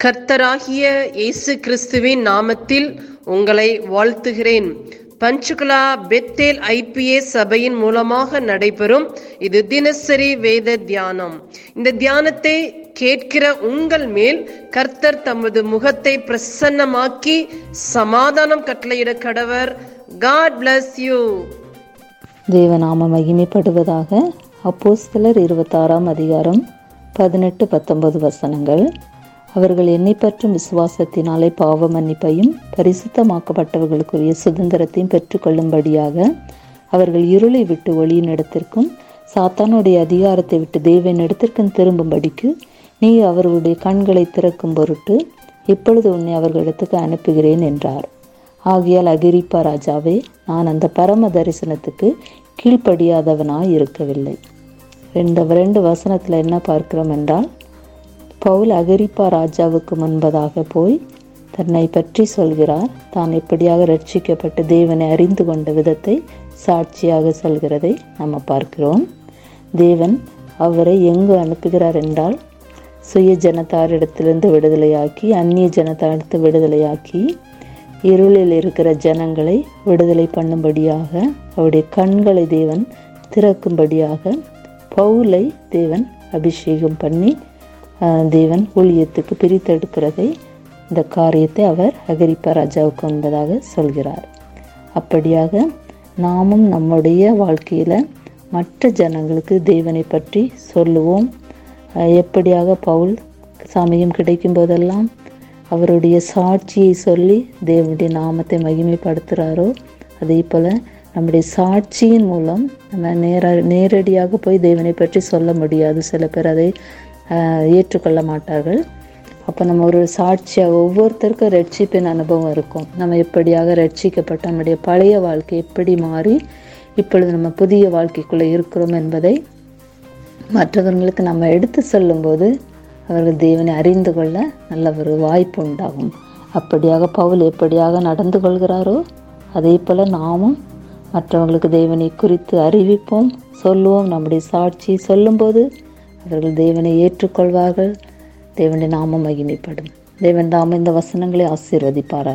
கர்த்தராகிய இயேசு கிறிஸ்துவின் நாமத்தில் உங்களை வாழ்த்துகிறேன். பஞ்சுகுலா பெத்தேல் ஐபிஏ சபையின் மூலமாக நடைபெறும் இது தினசரி வேத தியானம். இந்த தியானத்தை கேட்கிற உங்கள் மேல் கர்த்தர் தமது முகத்தை பிரசன்னமாக்கி சமாதானம் கட்டளையிட கடவர். காட் பிளஸ் யூ தேவநாம மகிமைப்படுவதாக அப்போஸ்தலர் இருபத்தாறாம் அதிகாரம் பதினெட்டு பத்தொன்பது வசனங்கள். அவர்கள் என்னை பற்றும் விசுவாசத்தினாலே பாவ மன்னிப்பையும் பரிசுத்தமாக்கப்பட்டவர்களுக்குரிய சுதந்திரத்தையும் பெற்றுக்கொள்ளும்படியாக அவர்கள் இருளை விட்டு ஒளியின் இடத்திற்கும் சாத்தானுடைய அதிகாரத்தை விட்டு தேவன் இடத்திற்கும் திரும்பும்படிக்கு நீ அவர்களுடைய கண்களை திறக்கும் பொருட்டு இப்பொழுது உன்னை அவர்களிடத்துக்கு அனுப்புகிறேன் என்றார். ஆகையால் அகிரிப்பா ராஜாவே நான் அந்த பரம தரிசனத்துக்கு கீழ்ப்படியாதவனாய் இருக்கவில்லை. இந்த ரெண்டு வசனத்தில் என்ன பார்க்கிறோம் என்றால் பவுல் அகிரிப்பா ராஜாவுக்கு முன்பதாக போய் தன்னை பற்றி சொல்கிறார். தான் எப்படியாக ரட்சிக்கப்பட்டு தேவனை அறிந்து கொண்ட விதத்தை சாட்சியாக சொல்கிறதை நம்ம பார்க்கிறோம். தேவன் அவரை எங்கு அனுப்புகிறார் என்றால் சுய ஜனத்தாரிடத்திலிருந்து விடுதலையாக்கி அந்நிய ஜனத்தாரிடத்து விடுதலையாக்கி இருளில் இருக்கிற ஜனங்களை விடுதலை பண்ணும்படியாக அவருடைய கண்களை தேவன் திறக்கும்படியாக பவுலை தேவன் அபிஷேகம் பண்ணி தேவன் ஊழியத்துக்கு பிரித்தெடுக்கிறதை இந்த காரியத்தை அவர் அகரிப்ப ராஜாவுக்கு என்பதாக சொல்கிறார். அப்படியாக நாமும் நம்முடைய வாழ்க்கையில் மற்ற ஜனங்களுக்கு தேவனை பற்றி சொல்லுவோம். எப்படியாக பவுல் சமயம் கிடைக்கும் போதெல்லாம் அவருடைய சாட்சியை சொல்லி தேவனுடைய நாமத்தை மகிமைப்படுத்துகிறாரோ அதே போல் நம்முடைய சாட்சியின் மூலம் நம்ம நேர நேரடியாக போய் தேவனை பற்றி சொல்ல முடியாது. சில பேர் அதை ஏற்றுக்கொள்ள மாட்டார்கள். அப்போ நம்ம ஒரு சாட்சியாக ஒவ்வொருத்தருக்கும் ரட்சிப்பின் அனுபவம் இருக்கும். நம்ம எப்படியாக ரட்சிக்கப்பட்ட நம்முடைய பழைய வாழ்க்கை எப்படி மாறி இப்பொழுது நம்ம புதிய வாழ்க்கைக்குள்ளே இருக்கிறோம் என்பதை மற்றவர்களுக்கு நம்ம எடுத்து சொல்லும்போது அவர்கள் தேவனை அறிந்து கொள்ள நல்ல ஒரு வாய்ப்பு உண்டாகும். அப்படியாக பவுல் எப்படியாக நடந்து கொள்கிறாரோ அதே போல் நாமும் மற்றவங்களுக்கு தேவனை குறித்து அறிவிப்போம் சொல்லுவோம். நம்முடைய சாட்சி சொல்லும்போது அவர்கள் தேவனை ஏற்றுக்கொள்வார்கள். தேவனுடைய நாமம் மகிமைப்படும். தேவன் தாம இந்த வசனங்களை ஆசீர்வதிப்பாரா